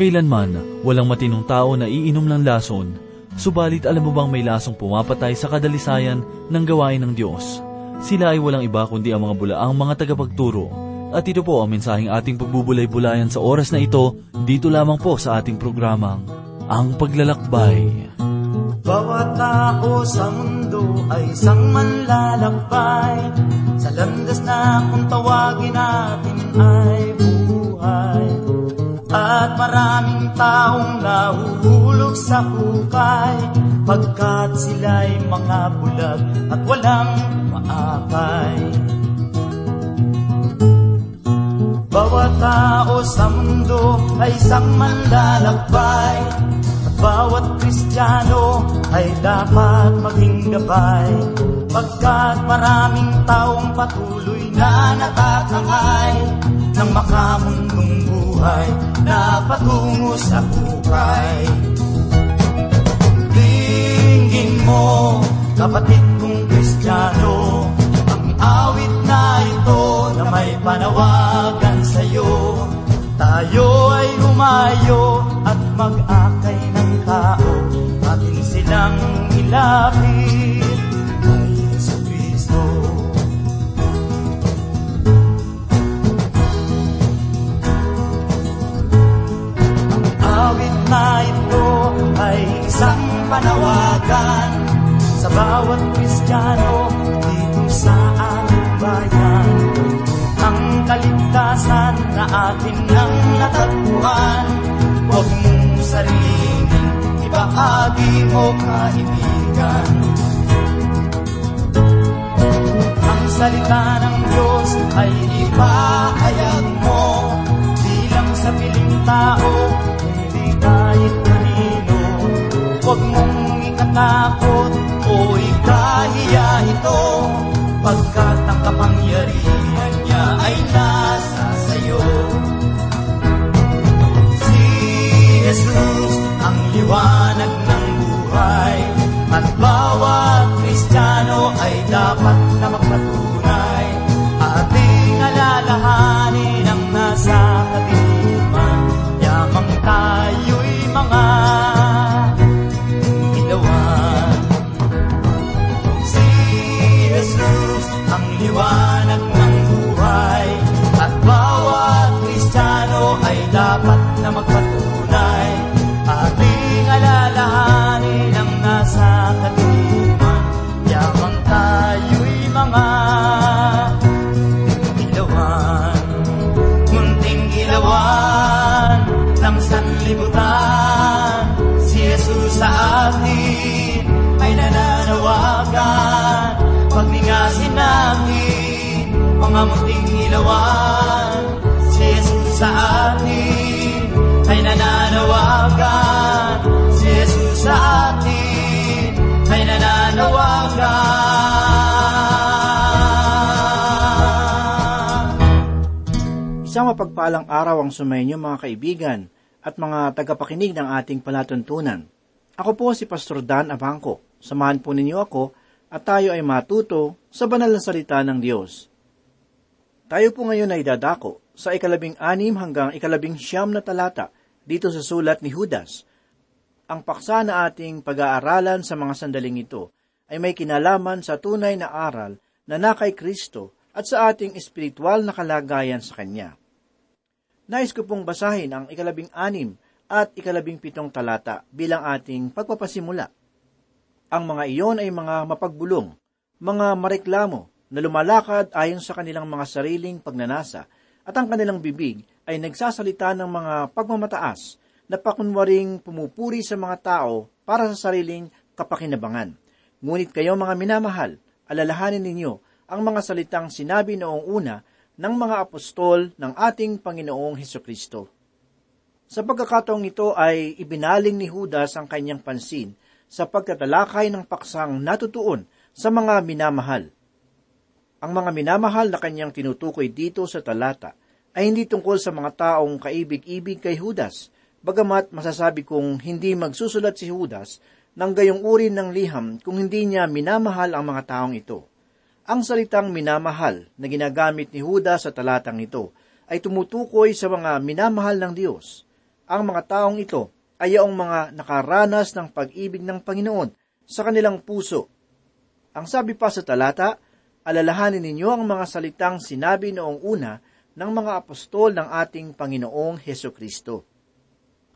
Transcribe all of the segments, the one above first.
Kailanman, walang matinong tao na iinom ng lason, subalit alam mo bang may lasong pumapatay sa kadalisayan ng gawain ng Diyos? Sila ay walang iba kundi ang mga bulaang mga tagapagturo. At ito po ang mensaheng ating pagbubulay-bulayan sa oras na ito, dito lamang po sa ating programang, Ang Paglalakbay. Bawat tao sa mundo ay isang manlalakbay Sa landas na kung tawagin natin ay buhay At maraming taong nahuhulog sa hukay Pagkat sila'y mga bulag at walang maakay Bawat tao sa mundo ay isang manlalakbay bawat Kristiyano ay dapat maging gabay. Pagkat maraming taong patuloy na natatangay Ng makamundong buhay na patungo sa hukay Dinggin mo, kapatid kong Kristiyano Ang awit na ito na may panawagan sa'yo. Tayo ay umayo at mag-akay tao atin silang ilapit na ito ay isang panawagan sa bawat Kristiyano dito sa ating bayan. Ang kaligtasan na atin nang natagpuan, huwag mong sarili ibahagi mo kaibigan. Ang salita ng Diyos ay ipahayag mo bilang sa piling tao. Huwag mong ikatakot o ikahiya ito, pagkat ang kapangyarihan niya ay nasa sayo. Si Jesus ang liwanag ng buhay At bawat Kristiyano ay dapat na magpatunay Ating alalahanin ang nasa kadiliman mapagpalang araw ang sumainyo mga kaibigan at mga tagapakinig ng ating palatuntunan. Ako po si Pastor Dan Abangco. Samahan po ninyo ako at tayo ay matuto sa banal na salita ng Diyos. Tayo po ngayon ay dadako sa ikalabing anim hanggang ikalabing siyam na talata dito sa sulat ni Judas. Ang paksa na ating pag-aaralan sa mga sandaling ito ay may kinalaman sa tunay na aral na nakay Kristo at sa ating espiritual na kalagayan sa Kanya. Nais ko pong basahin ang ikalabing anim at ikalabing pitong talata bilang ating pagpapasimula. Ang mga iyon ay mga mapagbulong, mga mareklamo na lumalakad ayon sa kanilang mga sariling pagnanasa at ang kanilang bibig ay nagsasalita ng mga pagmamataas na pakunwaring pumupuri sa mga tao para sa sariling kapakinabangan. Ngunit kayo mga minamahal, alalahanin ninyo ang mga salitang sinabi noong una ng mga apostol ng ating Panginoong Heso Kristo. Sa pagkakataong ito ay ibinaling ni Judas ang kanyang pansin sa pagtatalakay ng paksang natutuon sa mga minamahal. Ang mga minamahal na kanyang tinutukoy dito sa talata ay hindi tungkol sa mga taong kaibig-ibig kay Judas, bagamat masasabi kong hindi magsusulat si Judas ng gayong uri ng liham kung hindi niya minamahal ang mga taong ito. Ang salitang minamahal na ginagamit ni Judas sa talatang ito ay tumutukoy sa mga minamahal ng Diyos. Ang mga taong ito ay ang mga nakaranas ng pag-ibig ng Panginoon sa kanilang puso. Ang sabi pa sa talata, alalahanin ninyo ang mga salitang sinabi noong una ng mga apostol ng ating Panginoong Heso Kristo.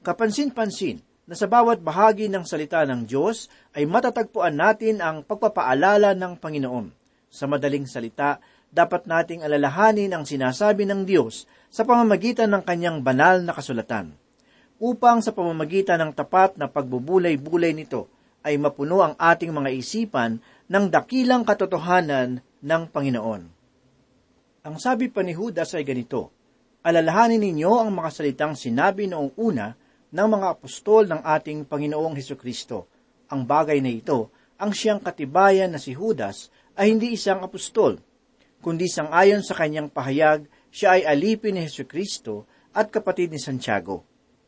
Kapansin-pansin na sa bawat bahagi ng salita ng Diyos ay matatagpuan natin ang pagpapaalala ng Panginoon. Sa madaling salita, dapat nating alalahanin ang sinasabi ng Diyos sa pamamagitan ng kanyang banal na kasulatan upang sa pamamagitan ng tapat na pagbubulay-bulay nito ay mapuno ang ating mga isipan ng dakilang katotohanan ng Panginoon. Ang sabi pa ni Judas ay ganito, Alalahanin ninyo ang mga salitang sinabi noong una ng mga apostol ng ating Panginoong Heso Kristo. Ang bagay na ito, ang siyang katibayan na si Judas ay hindi isang apostol, kundi sangayon sa kanyang pahayag, siya ay alipin ni Heso Kristo at kapatid ni Santiago.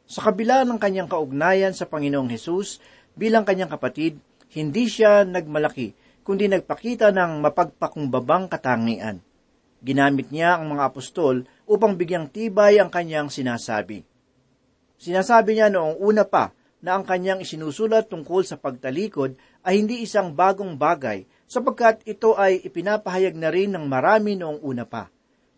Sa kabila ng kanyang kaugnayan sa Panginoong Hesus bilang kanyang kapatid, hindi siya nagmalaki, kundi nagpakita ng mapagpakumbabang katangian. Ginamit niya ang mga apostol upang bigyang tibay ang kanyang sinasabi. Sinasabi niya noong una pa na ang kanyang isinusulat tungkol sa pagtalikod ay hindi isang bagong bagay sapagkat ito ay ipinapahayag na rin ng marami noong una pa.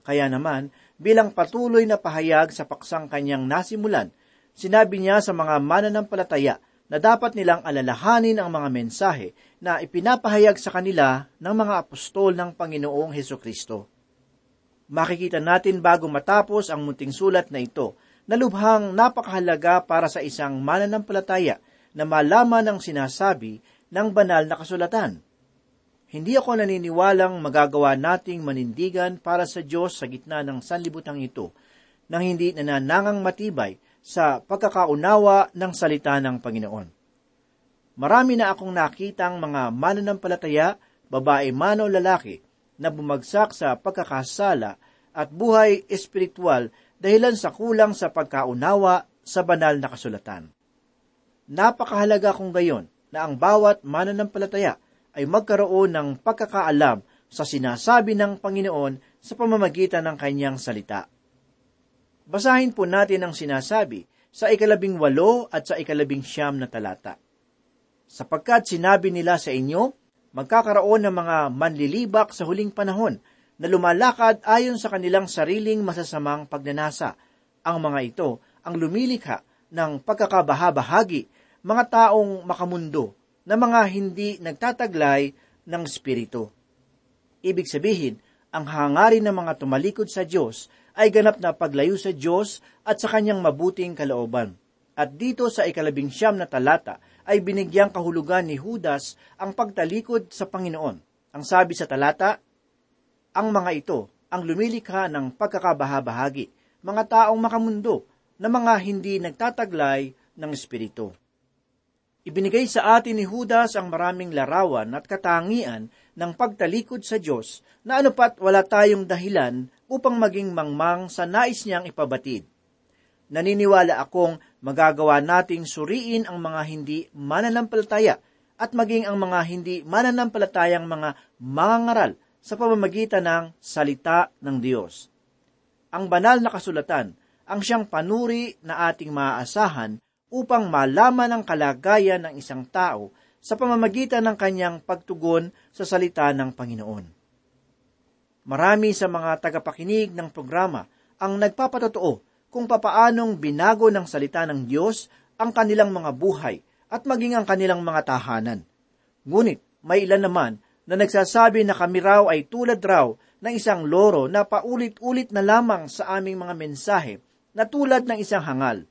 Kaya naman, bilang patuloy na pahayag sa paksang kanyang nasimulan, Sinabi niya sa mga mananampalataya na dapat nilang alalahanin ang mga mensahe na ipinapahayag sa kanila ng mga apostol ng Panginoong Heso Kristo. Makikita natin bago matapos ang munting sulat na ito na lubhang napakahalaga para sa isang mananampalataya na malaman ang sinasabi ng banal na kasulatan. Hindi ako naniniwalang magagawa nating manindigan para sa Diyos sa gitna ng sanlibutang ito nang hindi nananangang matibay sa pagkakaunawa ng salita ng Panginoon. Marami na akong nakitang mga mananampalataya, babae man o lalaki, na bumagsak sa pagkakasala at buhay espiritual dahilan sa kulang sa pagkaunawa sa banal na kasulatan. Napakahalaga kong gayon na ang bawat mananampalataya ay magkaroon ng pagkakaalam sa sinasabi ng Panginoon sa pamamagitan ng kanyang salita. Basahin po natin ang sinasabi sa ikalabing walo at sa ikalabing siyam na talata. Sapagkat sinabi nila sa inyo, magkakaroon ng mga manlilibak sa huling panahon na lumalakad ayon sa kanilang sariling masasamang pagnanasa. Ang mga ito ang lumilikha ng pagkakabahabahagi, mga taong makamundo na mga hindi nagtataglay ng Espiritu. Ibig sabihin, ang hangarin ng mga tumalikod sa Diyos ay ganap na paglayo sa Diyos at sa kanyang mabuting kalooban. At dito sa ikalabing siyam na talata ay binigyang kahulugan ni Judas ang pagtalikod sa Panginoon. Ang sabi sa talata, ang mga ito ang lumilikha ng pagkakabahabahagi, mga taong makamundo na mga hindi nagtataglay ng Espiritu. Ibinigay sa atin ni Judas ang maraming larawan at katangian ng pagtalikod sa Diyos na anupat wala tayong dahilan upang maging mangmang sa nais niyang ipabatid. Naniniwala akong magagawa nating suriin ang mga hindi mananampalataya at maging ang mga hindi mananampalatayang mga mangangaral sa pamamagitan ng salita ng Diyos. Ang banal na kasulatan ang siyang panuri na ating maaasahan upang malaman ang kalagayan ng isang tao sa pamamagitan ng kanyang pagtugon sa salita ng Panginoon. Marami sa mga tagapakinig ng programa ang nagpapatotoo kung papaanong binago ng salita ng Diyos ang kanilang mga buhay at maging ang kanilang mga tahanan. Ngunit may ilan naman na nagsasabi na kami raw ay tulad raw ng isang loro na paulit-ulit na lamang sa aming mga mensahe na tulad ng isang hangal.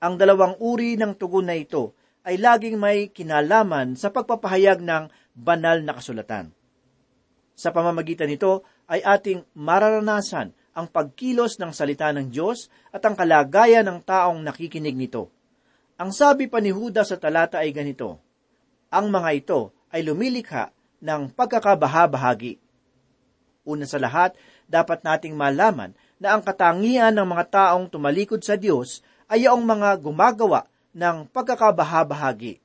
Ang dalawang uri ng tugon na ito ay laging may kinalaman sa pagpapahayag ng banal na kasulatan. Sa pamamagitan nito ay ating mararanasan ang pagkilos ng salita ng Diyos at ang kalagayan ng taong nakikinig nito. Ang sabi pa ni Huda sa talata ay ganito, Ang mga ito ay lumilikha ng pagkakabahabahagi. Una sa lahat, dapat nating malaman na ang katangian ng mga taong tumalikod sa Diyos ay ang mga gumagawa ng pagkakabahabahagi.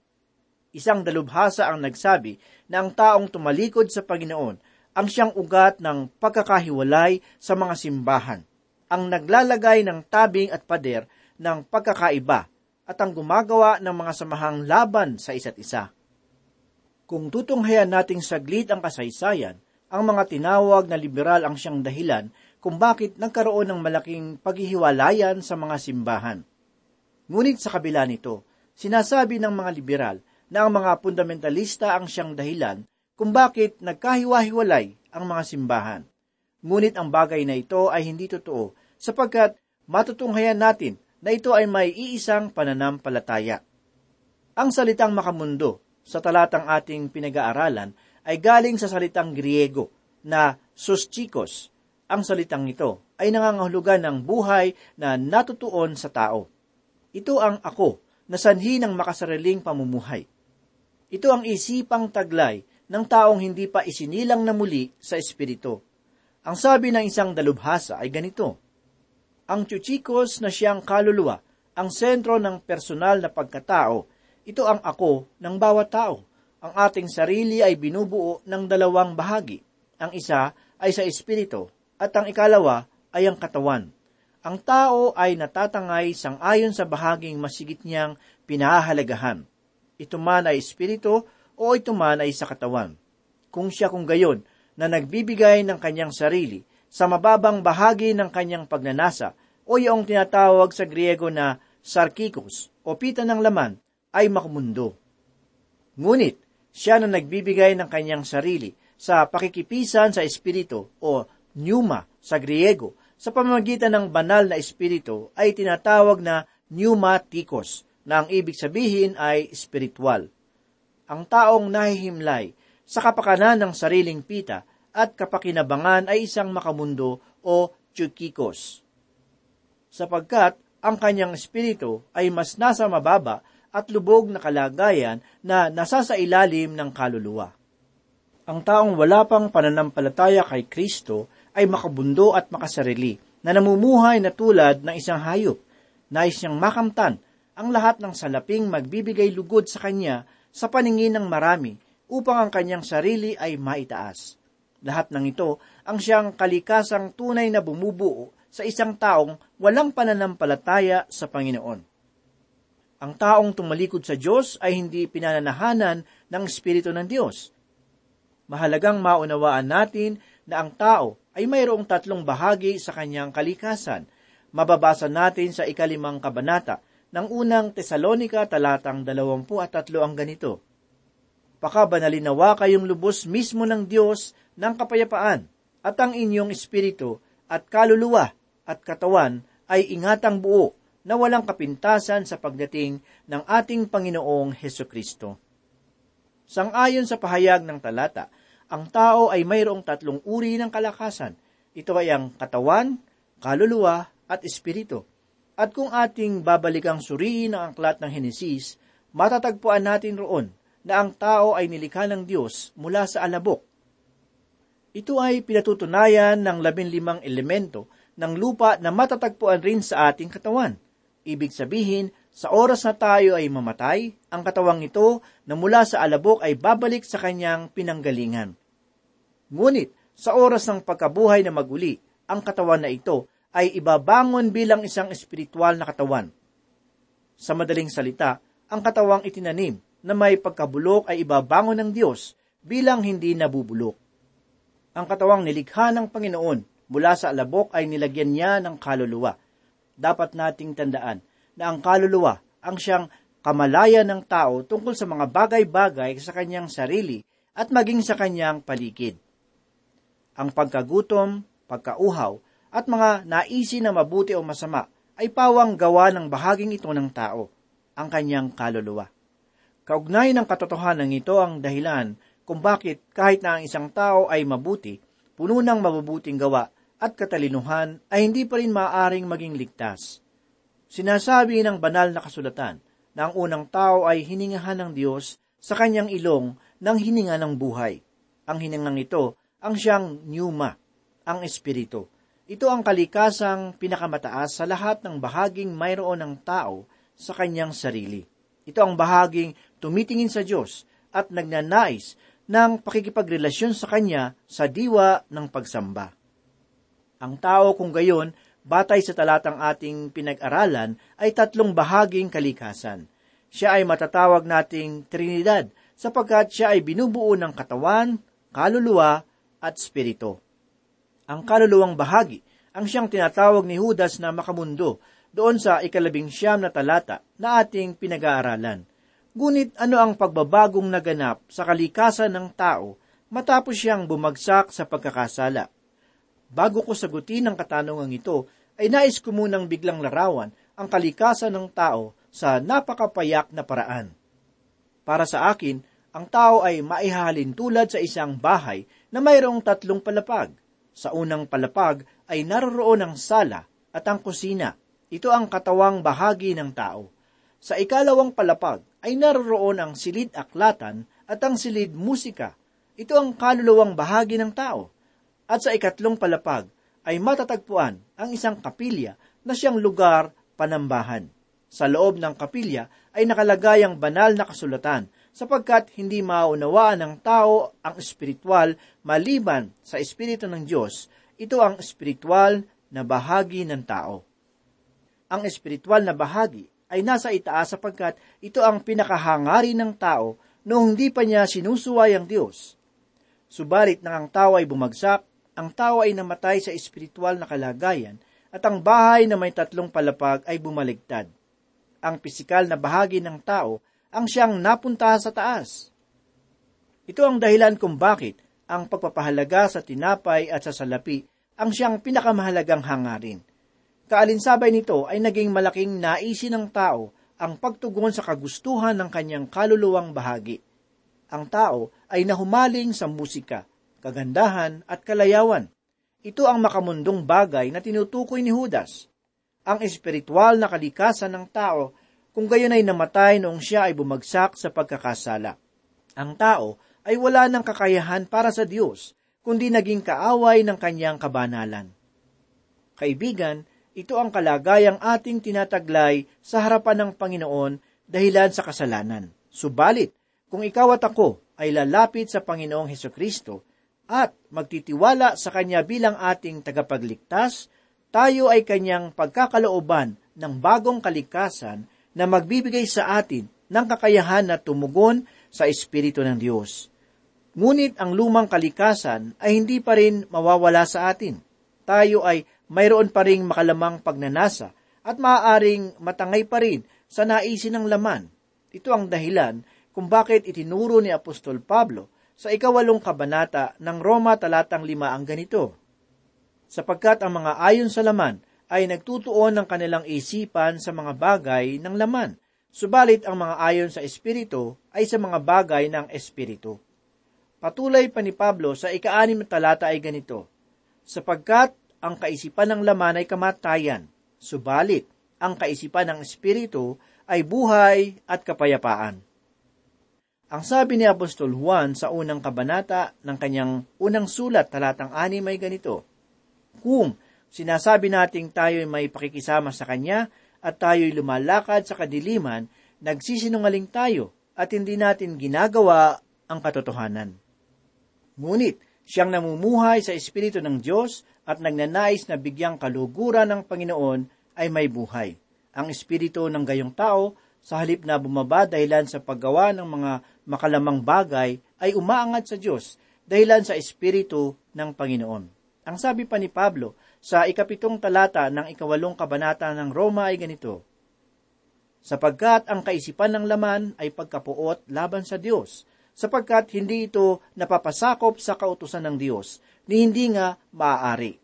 Isang dalubhasa ang nagsabi na ang taong tumalikod sa Panginoon ang siyang ugat ng pagkakahiwalay sa mga simbahan, ang naglalagay ng tabing at pader ng pagkakaiba at ang gumagawa ng mga samahang laban sa isa't isa. Kung tutunghayan nating saglit ang kasaysayan, ang mga tinawag na liberal ang siyang dahilan kung bakit nagkaroon ng malaking paghihiwalayan sa mga simbahan. Ngunit sa kabila nito, sinasabi ng mga liberal na ang mga fundamentalista ang siyang dahilan kung bakit nagkahiwa-hiwalay ang mga simbahan. Ngunit ang bagay na ito ay hindi totoo sapagkat matutunghayan natin na ito ay may iisang pananampalataya. Ang salitang makamundo sa talatang ating pinag-aaralan ay galing sa salitang Griego na suschikos. Ang salitang ito ay nangangahulugan ng buhay na natutuon sa tao. Ito ang ako na sanhi ng makasariling pamumuhay. Ito ang isipang taglay ng taong hindi pa isinilang na muli sa Espiritu. Ang sabi ng isang dalubhasa ay ganito, Ang chuchikos na siyang kaluluwa, ang sentro ng personal na pagkatao, ito ang ako ng bawat tao. Ang ating sarili ay binubuo ng dalawang bahagi. Ang isa ay sa espiritu at ang ikalawa ay ang katawan. Ang tao ay natatangay sang-ayon sa bahaging masigit niyang pinahahalagahan. Ito man ay espiritu o ito man ay sa katawan. Kung siya kung gayon na nagbibigay ng kanyang sarili sa mababang bahagi ng kanyang pagnanasa o yung tinatawag sa Griego na sarkikos o pita ng laman ay makumundo. Ngunit, siya na nagbibigay ng kanyang sarili sa pakikipisan sa espiritu o pneuma sa Griego sa pamamagitan ng banal na espiritu ay tinatawag na pneumatikos na ang ibig sabihin ay spiritual. Ang taong nahihimlay sa kapakanan ng sariling pita at kapakinabangan ay isang makamundo o chukikos. Sapagkat ang kanyang espiritu ay mas nasa mababa at lubog na kalagayan na nasa sa ilalim ng kaluluwa. Ang taong wala pang pananampalataya kay Kristo ay makabundo at makasarili na namumuhay na tulad ng isang hayop. Nais niyang makamtan ang lahat ng salaping magbibigay lugod sa kanya sa paningin ng marami upang ang kanyang sarili ay maitaas. Lahat ng ito ang siyang kalikasang tunay na bumubuo sa isang taong walang pananampalataya sa Panginoon. Ang taong tumalikod sa Diyos ay hindi pinananahanan ng Espiritu ng Diyos. Mahalagang maunawaan natin na ang tao ay mayroong tatlong bahagi sa kanyang kalikasan. Mababasa natin sa ikalimang kabanata ng unang Tesalonika talatang dalawampu at tatlo ang ganito. Pakabanalinawa kayong lubos mismo ng Diyos ng kapayapaan at ang inyong espiritu at kaluluwa at katawan ay ingatang buo na walang kapintasan sa pagdating ng ating Panginoong Heso Kristo. Sangayon sa pahayag ng talata, ang tao ay mayroong tatlong uri ng kalakasan. Ito ay ang katawan, kaluluwa, at espiritu. At kung ating babalikang suriin ang aklat ng Henesis, matatagpuan natin roon na ang tao ay nilikha ng Diyos mula sa alabok. Ito ay pinatutunayan ng labinlimang elemento ng lupa na matatagpuan rin sa ating katawan. Ibig sabihin, sa oras na tayo ay mamatay, ang katawang ito na mula sa alabok ay babalik sa kanyang pinanggalingan. Ngunit, sa oras ng pagkabuhay na maguli, ang katawan na ito ay ibabangon bilang isang espiritual na katawan. Sa madaling salita, ang katawang itinanim na may pagkabulok ay ibabangon ng Diyos bilang hindi nabubulok. Ang katawang nilikha ng Panginoon mula sa alabok ay nilagyan niya ng kaluluwa dapat nating tandaan na ang kaluluwa ang siyang kamalayan ng tao tungkol sa mga bagay-bagay sa kanyang sarili at maging sa kanyang paligid. Ang pagkagutom, pagkauhaw, at mga naisin na mabuti o masama ay pawang gawa ng bahaging ito ng tao, ang kanyang kaluluwa. Kaugnay ng katotohanan ito ang dahilan kung bakit kahit na ang isang tao ay mabuti, puno ng mabubuting gawa, at katalinuhan ay hindi pa rin maaaring maging ligtas. Sinasabi ng banal na kasulatan na ang unang tao ay hiningahan ng Diyos sa kanyang ilong ng hininga ng buhay. Ang hiningang ito ang siyang pneuma, ang espiritu. Ito ang kalikasang pinakamataas sa lahat ng bahaging mayroon ng tao sa kanyang sarili. Ito ang bahaging tumitingin sa Diyos at nagnanais ng pakikipagrelasyon sa Kanya sa diwa ng pagsamba. Ang tao kung gayon batay sa talatang ating pinag-aralan, ay tatlong bahaging kalikasan. Siya ay matatawag nating Trinidad sapagkat siya ay binubuo ng katawan, kaluluwa, at spirito. Ang kaluluwang bahagi ang siyang tinatawag ni Judas na makamundo doon sa ikalabing siyam na talata na ating pinag-aaralan. Ngunit ano ang pagbabagong naganap sa kalikasan ng tao matapos siyang bumagsak sa pagkakasala? Bago ko sagutin ang katanungang ito, ay nais ko munang biglang larawan ang kalikasan ng tao sa napakapayak na paraan. Para sa akin, ang tao ay maihahalin tulad sa isang bahay na mayroong tatlong palapag. Sa unang palapag ay naroroon ang sala at ang kusina. Ito ang katawang bahagi ng tao. Sa ikalawang palapag ay naroroon ang silid aklatan at ang silid musika. Ito ang kaluluwang bahagi ng tao. At sa ikatlong palapag ay matatagpuan ang isang kapilya na siyang lugar panambahan. Sa loob ng kapilya ay nakalagay ang banal na kasulatan sapagkat hindi maunawaan ng tao ang espiritual maliban sa espiritu ng Diyos. Ito ang espiritual na bahagi ng tao. Ang espiritual na bahagi ay nasa itaas sapagkat ito ang pinakahangari ng tao noong hindi pa niya sinusuway ang Diyos. Subalit nang ang tao ay bumagsak, ang tao ay namatay sa espiritual na kalagayan at ang bahay na may tatlong palapag ay bumaligtad. Ang pisikal na bahagi ng tao ang siyang napunta sa taas. Ito ang dahilan kung bakit ang pagpapahalaga sa tinapay at sa salapi ang siyang pinakamahalagang hangarin. Kaalinsabay nito ay naging malaking naisin ng tao ang pagtugon sa kagustuhan ng kanyang kaluluwang bahagi. Ang tao ay nahumaling sa musika, kagandahan at kalayawan. Ito ang makamundong bagay na tinutukoy ni Judas. Ang espiritual na kalikasan ng tao kung gayon ay namatay noong siya ay bumagsak sa pagkakasala. Ang tao ay wala ng kakayahan para sa Diyos, kundi naging kaaway ng kanyang kabanalan. Kaibigan, ito ang kalagayang ating tinataglay sa harapan ng Panginoon dahilan sa kasalanan. Subalit, kung ikaw at ako ay lalapit sa Panginoong Heso Kristo at magtitiwala sa Kanya bilang ating tagapagligtas, tayo ay Kanyang pagkakalooban ng bagong kalikasan na magbibigay sa atin ng kakayahan na tumugon sa Espiritu ng Diyos. Ngunit ang lumang kalikasan ay hindi pa rin mawawala sa atin. Tayo ay mayroon pa ring makalamang pagnanasa at maaaring matangay pa rin sa naisin ng laman. Ito ang dahilan kung bakit itinuro ni Apostol Pablo sa ikawalong kabanata ng Roma talatang lima ang ganito. Sapagkat ang mga ayon sa laman ay nagtutuon ng kanilang isipan sa mga bagay ng laman, subalit ang mga ayon sa Espiritu ay sa mga bagay ng Espiritu. Patuloy pa ni Pablo sa ikaanim na talata ay ganito, sapagkat ang kaisipan ng laman ay kamatayan, subalit ang kaisipan ng Espiritu ay buhay at kapayapaan. Ang sabi ni Apostol Juan sa unang kabanata ng kanyang unang sulat talatang anim ay ganito, Kung Sinasabi nating tayo ay may pakikisama sa Kanya at tayo'y lumalakad sa kadiliman, nagsisinungaling tayo at hindi natin ginagawa ang katotohanan. Ngunit, siyang namumuhay sa Espiritu ng Diyos at nagnanais na bigyang kaluguran ng Panginoon ay may buhay. Ang Espiritu ng gayong tao, sa halip na bumaba dahilan sa paggawa ng mga makalamang bagay, ay umaangat sa Diyos dahilan sa Espiritu ng Panginoon. Ang sabi pa ni Pablo, sa ikapitong talata ng ikawalong kabanata ng Roma ay ganito, Sapagkat ang kaisipan ng laman ay pagkapuot laban sa Diyos, sapagkat hindi ito napapasakop sa kautusan ng Diyos, ni hindi nga maaari.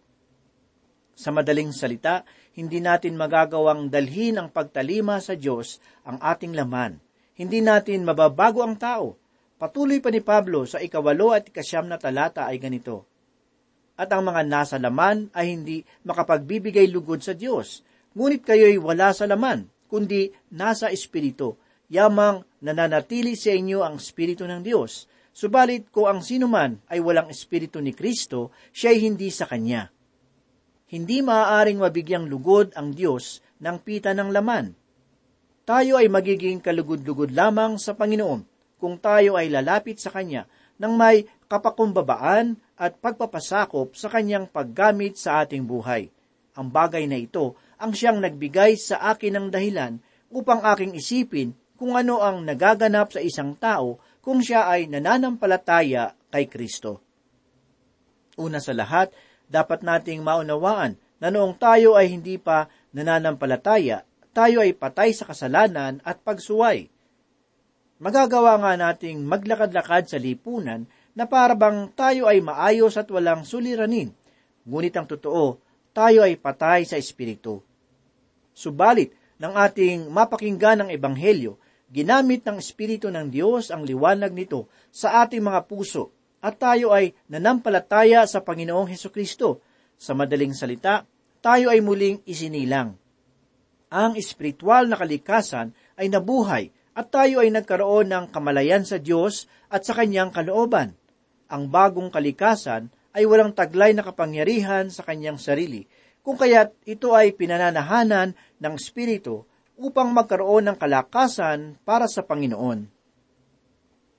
Sa madaling salita, hindi natin magagawang dalhin ang pagtalima sa Diyos ang ating laman. Hindi natin mababago ang tao. Patuloy pa ni Pablo sa ikawalo at ikasyam na talata ay ganito, at ang mga nasa laman ay hindi makapagbibigay lugod sa Diyos. Ngunit kayo'y wala sa laman, kundi nasa Espiritu. Yamang nananatili sa inyo ang Espiritu ng Diyos. Subalit ko ang sinuman ay walang Espiritu ni Kristo, siya'y hindi sa Kanya. Hindi maaaring mabigyang lugod ang Diyos ng pita ng laman. Tayo ay magiging kalugod-lugod lamang sa Panginoon kung tayo ay lalapit sa Kanya ng may kapakumbabaan at pagpapasakop sa kanyang paggamit sa ating buhay. Ang bagay na ito ang siyang nagbigay sa akin ng dahilan upang aking isipin kung ano ang nagaganap sa isang tao kung siya ay nananampalataya kay Kristo. Una sa lahat, dapat nating maunawaan na noong tayo ay hindi pa nananampalataya, tayo ay patay sa kasalanan at pagsuway. Magagawa nga nating maglakad-lakad sa lipunan na parabang tayo ay maayos at walang suliranin. Ngunit ang totoo, tayo ay patay sa espiritu. Subalit, ng ating mapakinggan ng Ebanghelyo, ginamit ng Espiritu ng Diyos ang liwanag nito sa ating mga puso at tayo ay nanampalataya sa Panginoong Heso Kristo. Sa madaling salita, tayo ay muling isinilang. Ang espiritual na kalikasan ay nabuhay at tayo ay nagkaroon ng kamalayan sa Diyos at sa kanyang kalooban. Ang bagong kalikasan ay walang taglay na kapangyarihan sa kanyang sarili, kung kaya't ito ay pinananahanan ng Espiritu upang magkaroon ng kalakasan para sa Panginoon.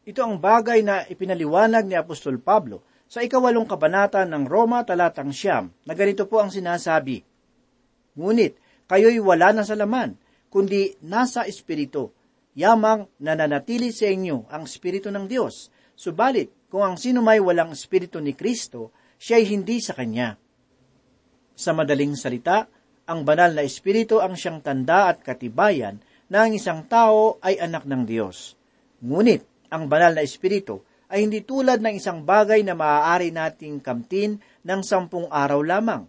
Ito ang bagay na ipinaliwanag ni Apostol Pablo sa ikawalong kabanata ng Roma talatang siyam, na ganito po ang sinasabi, Ngunit, kayo'y wala na sa laman, kundi nasa Espiritu, yamang nananatili sa inyo ang Espiritu ng Diyos. Subalit, kung ang sino may walang Espiritu ni Kristo, siya'y hindi sa Kanya. Sa madaling salita, ang banal na Espiritu ang siyang tanda at katibayan na ang isang tao ay anak ng Diyos. Ngunit, ang banal na Espiritu ay hindi tulad ng isang bagay na maaari nating kamtin ng sampung araw lamang.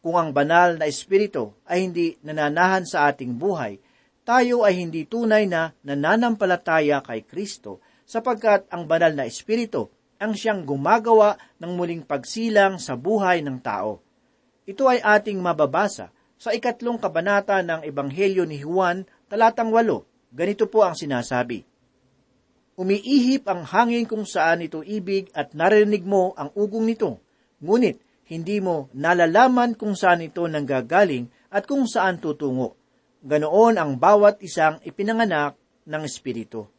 Kung ang banal na Espiritu ay hindi nananahan sa ating buhay, tayo ay hindi tunay na nananampalataya kay Kristo sapagkat ang banal na Espiritu ang siyang gumagawa ng muling pagsilang sa buhay ng tao. Ito ay ating mababasa sa ikatlong kabanata ng Ebanghelyo ni Juan, talatang walo. Ganito po ang sinasabi. Umiihip ang hangin kung saan ito ibig at narinig mo ang ugong nito. Ngunit, hindi mo nalalaman kung saan ito nanggagaling at kung saan tutungo. Ganoon ang bawat isang ipinanganak ng Espiritu.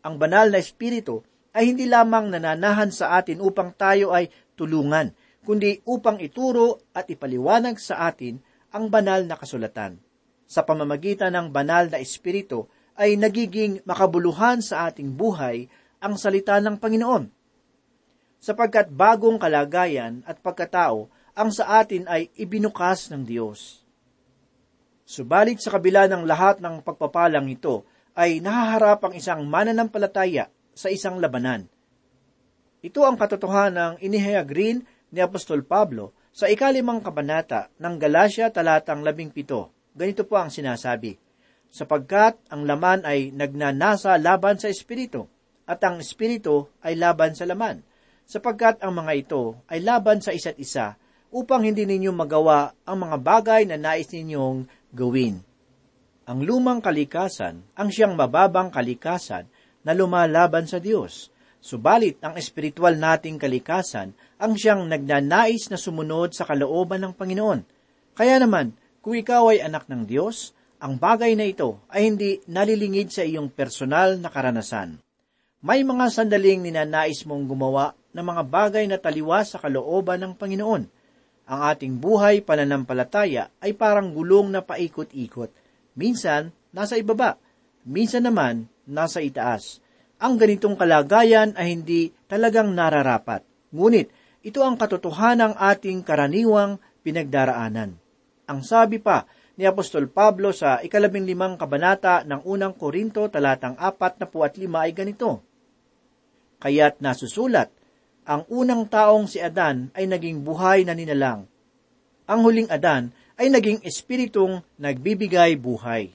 Ang banal na Espiritu ay hindi lamang nananahan sa atin upang tayo ay tulungan, kundi upang ituro at ipaliwanag sa atin ang banal na kasulatan. Sa pamamagitan ng banal na Espiritu ay nagiging makabuluhan sa ating buhay ang salita ng Panginoon. Sapagkat bagong kalagayan at pagkatao ang sa atin ay ibinukas ng Diyos. Subalit sa kabila ng lahat ng pagpapalang ito, ay nahaharap ang isang mananampalataya sa isang labanan. Ito ang katotohanan ng inihayag rin ni Apostol Pablo sa ikalimang kabanata ng Galatia talatang labing pito, ganito po ang sinasabi, sapagkat ang laman ay nagnanasa laban sa Espiritu, at ang Espiritu ay laban sa laman, sapagkat ang mga ito ay laban sa isa't isa, upang hindi ninyo magawa ang mga bagay na nais ninyong gawin. Ang lumang kalikasan ang siyang mababang kalikasan na lumalaban sa Diyos, Subalit ang espiritual nating kalikasan ang siyang nagnanais na sumunod sa kalooban ng Panginoon. Kaya naman, kung ikaw ay anak ng Diyos, ang bagay na ito ay hindi nalilingid sa iyong personal na karanasan. May mga sandaling ninanais mong gumawa ng mga bagay na taliwas sa kalooban ng Panginoon. Ang ating buhay pananampalataya ay parang gulong na paikot-ikot. Minsan, nasa ibaba. Minsan naman, nasa itaas ang ganitong kalagayan ay hindi talagang nararapat. Ngunit, ito ang katotohanan ng ating karaniwang pinagdaraanan. Ang sabi pa ni Apostol Pablo sa ikalabing limang kabanata ng unang Korinto talatang apat na po at lima ay ganito. Kaya't nasusulat, ang unang taong si Adan ay naging buhay na ninalang. Ang huling Adan ay naging espiritong nagbibigay buhay.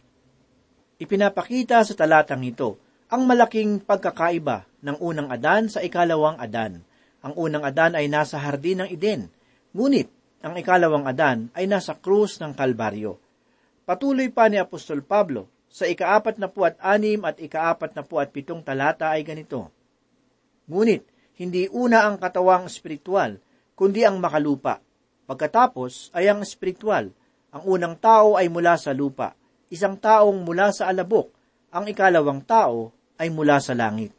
Ipinapakita sa talatang ito ang malaking pagkakaiba ng unang Adan sa ikalawang Adan. Ang unang Adan ay nasa hardin ng Eden, ngunit ang ikalawang Adan ay nasa krus ng Kalbaryo. Patuloy pa ni Apostol Pablo sa ikaapat na puat anim at ikaapat na puat pitong talata ay ganito. Ngunit, hindi una ang katawang espiritual, kundi ang makalupa. Pagkatapos ay ang espiritual. Ang unang tao ay mula sa lupa, isang taong mula sa alabok, ang ikalawang tao ay mula sa langit.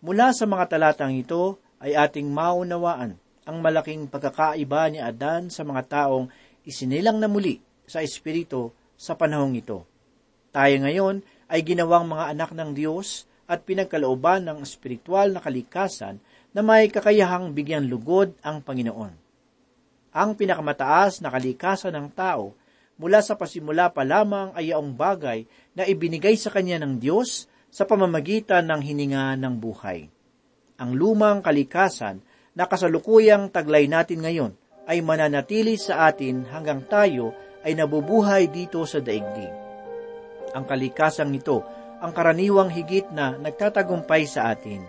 Mula sa mga talatang ito ay ating maunawaan ang malaking pagkakaiba ni Adan sa mga taong isinilang na muli sa Espiritu sa panahong ito. Tayo ngayon ay ginawang mga anak ng Diyos at pinagkalooban ng espiritual na kalikasan na may kakayahang bigyan lugod ang Panginoon. Ang pinakamataas na kalikasan ng tao mula sa pasimula pa lamang ay ang bagay na ibinigay sa kanya ng Diyos sa pamamagitan ng hininga ng buhay. Ang lumang kalikasan na kasalukuyang taglay natin ngayon ay mananatili sa atin hanggang tayo ay nabubuhay dito sa daigdig. Ang kalikasang ito ang karaniwang higit na nagtatagumpay sa atin.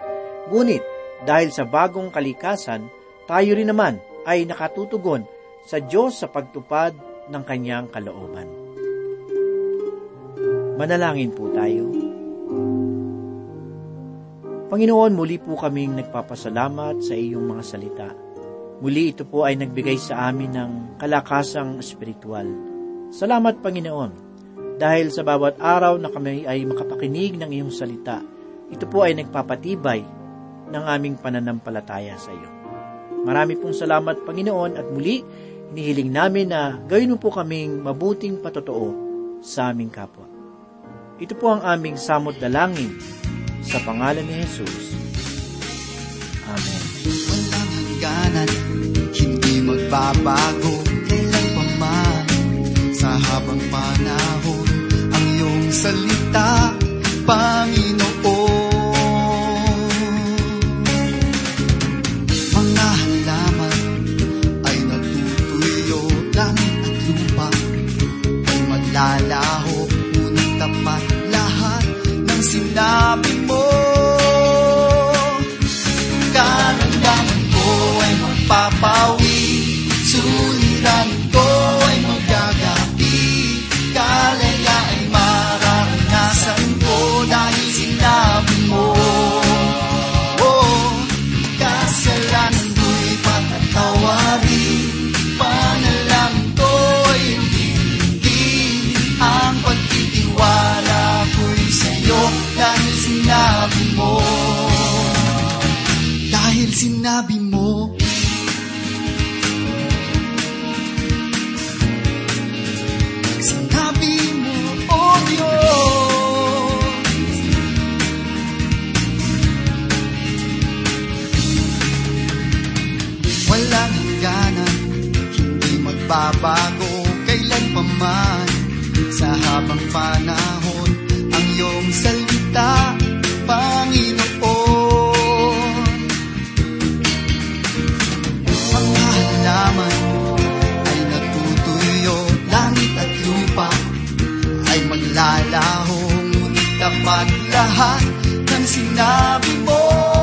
Ngunit dahil sa bagong kalikasan, tayo rin naman ay nakatutugon sa Diyos sa pagtupad ng kanyang kalooban. Manalangin po tayo. Panginoon, muli po kaming nagpapasalamat sa iyong mga salita. Muli ito po ay nagbigay sa amin ng kalakasang espiritual. Salamat, Panginoon, dahil sa bawat araw na kami ay makapakinig ng iyong salita, ito po ay nagpapatibay ng aming pananampalataya sa iyo. Marami pong salamat, Panginoon, at muli, inihiling namin na mo po kaming mabuting patotoo sa aming kapwa. Ito po ang aming samot dalangin sa pangalan ni Jesus. Amen. Walang hangganan, hindi magbabago Kailan pa man, sa habang panahon Ang iyong salita, Panginoon lahat ng sinabi mo